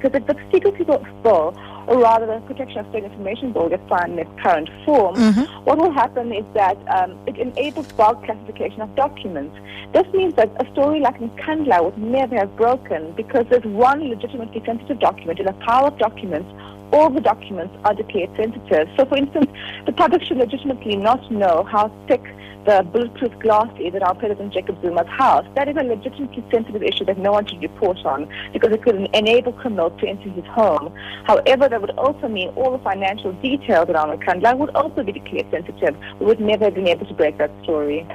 because if the Secrecy Bill, or rather the Protection of State Information Bill, gets signed in its current form, Mm-hmm. what will happen is that um, it enables bulk classification of documents. This means that a story like Nkandla would never have broken because there's one legitimately sensitive document in a pile of documents all the documents are declared sensitive. So, for instance, the public should legitimately not know how thick the bulletproof glass is at our President Jacob Zuma's house. That is a legitimately sensitive issue that no one should report on because it could enable criminals to enter his home. However, that would also mean all the financial details around Nkandla would also be declared sensitive. We would never have been able to break that story.